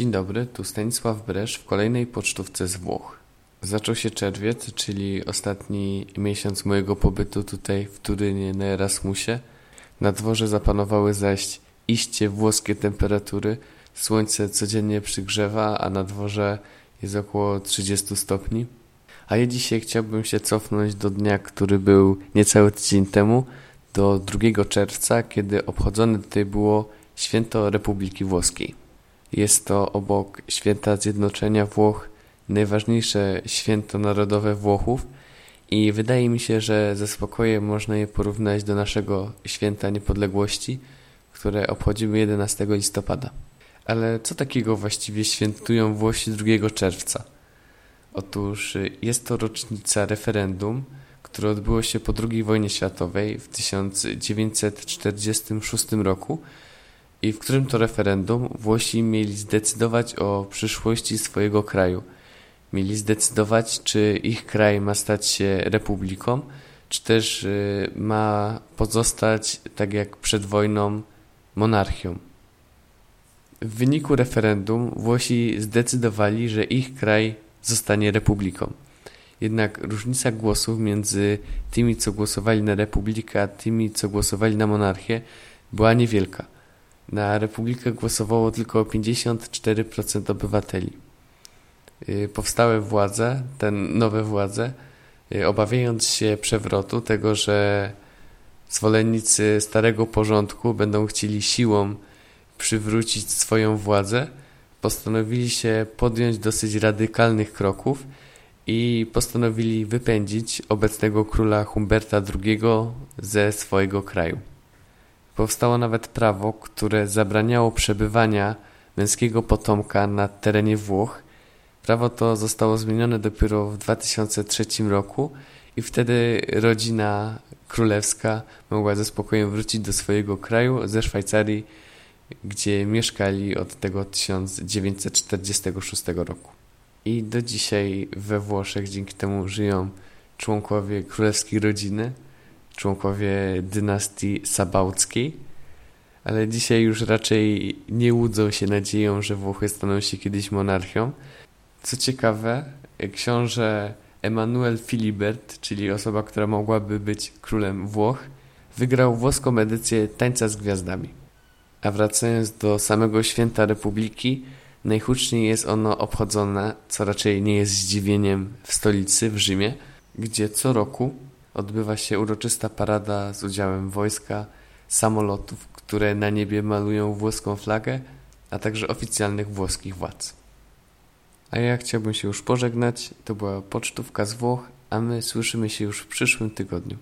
Dzień dobry, tu Stanisław Bresz w kolejnej pocztówce z Włoch. Zaczął się czerwiec, czyli ostatni miesiąc mojego pobytu tutaj w Turynie na Erasmusie. Na dworze zapanowały zaś iście włoskie temperatury. Słońce codziennie przygrzewa, a na dworze jest około 30 stopni. A ja dzisiaj chciałbym się cofnąć do dnia, który był niecały tydzień temu, do 2 czerwca, kiedy obchodzone tutaj było Święto Republiki Włoskiej. Jest to obok święta Zjednoczenia Włoch najważniejsze święto narodowe Włochów i wydaje mi się, że ze spokojem można je porównać do naszego święta niepodległości, które obchodzimy 11 listopada. Ale co takiego właściwie świętują Włosi 2 czerwca? Otóż jest to rocznica referendum, które odbyło się po II wojnie światowej w 1946 roku i w którym to referendum Włosi mieli zdecydować o przyszłości swojego kraju. Mieli zdecydować, czy ich kraj ma stać się republiką, czy też y, ma pozostać, tak jak przed wojną, monarchią. W wyniku referendum Włosi zdecydowali, że ich kraj zostanie republiką. Jednak różnica głosów między tymi, co głosowali na republikę, a tymi, co głosowali na monarchię, była niewielka. Na republikę głosowało tylko 54% obywateli. Y, powstałe władze, te nowe władze, y, obawiając się przewrotu, tego, że zwolennicy starego porządku będą chcieli siłą przywrócić swoją władzę, postanowili się podjąć dosyć radykalnych kroków i postanowili wypędzić obecnego króla Humberta II ze swojego kraju. Powstało nawet prawo, które zabraniało przebywania męskiego potomka na terenie Włoch. Prawo to zostało zmienione dopiero w 2003 roku i wtedy rodzina królewska mogła ze spokojem wrócić do swojego kraju ze Szwajcarii, gdzie mieszkali od tego 1946 roku. I do dzisiaj we Włoszech dzięki temu żyją członkowie królewskiej rodziny członkowie dynastii sabałckiej, ale dzisiaj już raczej nie łudzą się nadzieją, że Włochy staną się kiedyś monarchią. Co ciekawe, książę Emanuel Filibert, czyli osoba, która mogłaby być królem Włoch, wygrał włoską edycję Tańca z Gwiazdami. A wracając do samego święta Republiki, najhuczniej jest ono obchodzone, co raczej nie jest zdziwieniem, w stolicy, w Rzymie, gdzie co roku odbywa się uroczysta parada z udziałem wojska, samolotów, które na niebie malują włoską flagę, a także oficjalnych włoskich władz. A ja chciałbym się już pożegnać. To była pocztówka z Włoch, a my słyszymy się już w przyszłym tygodniu.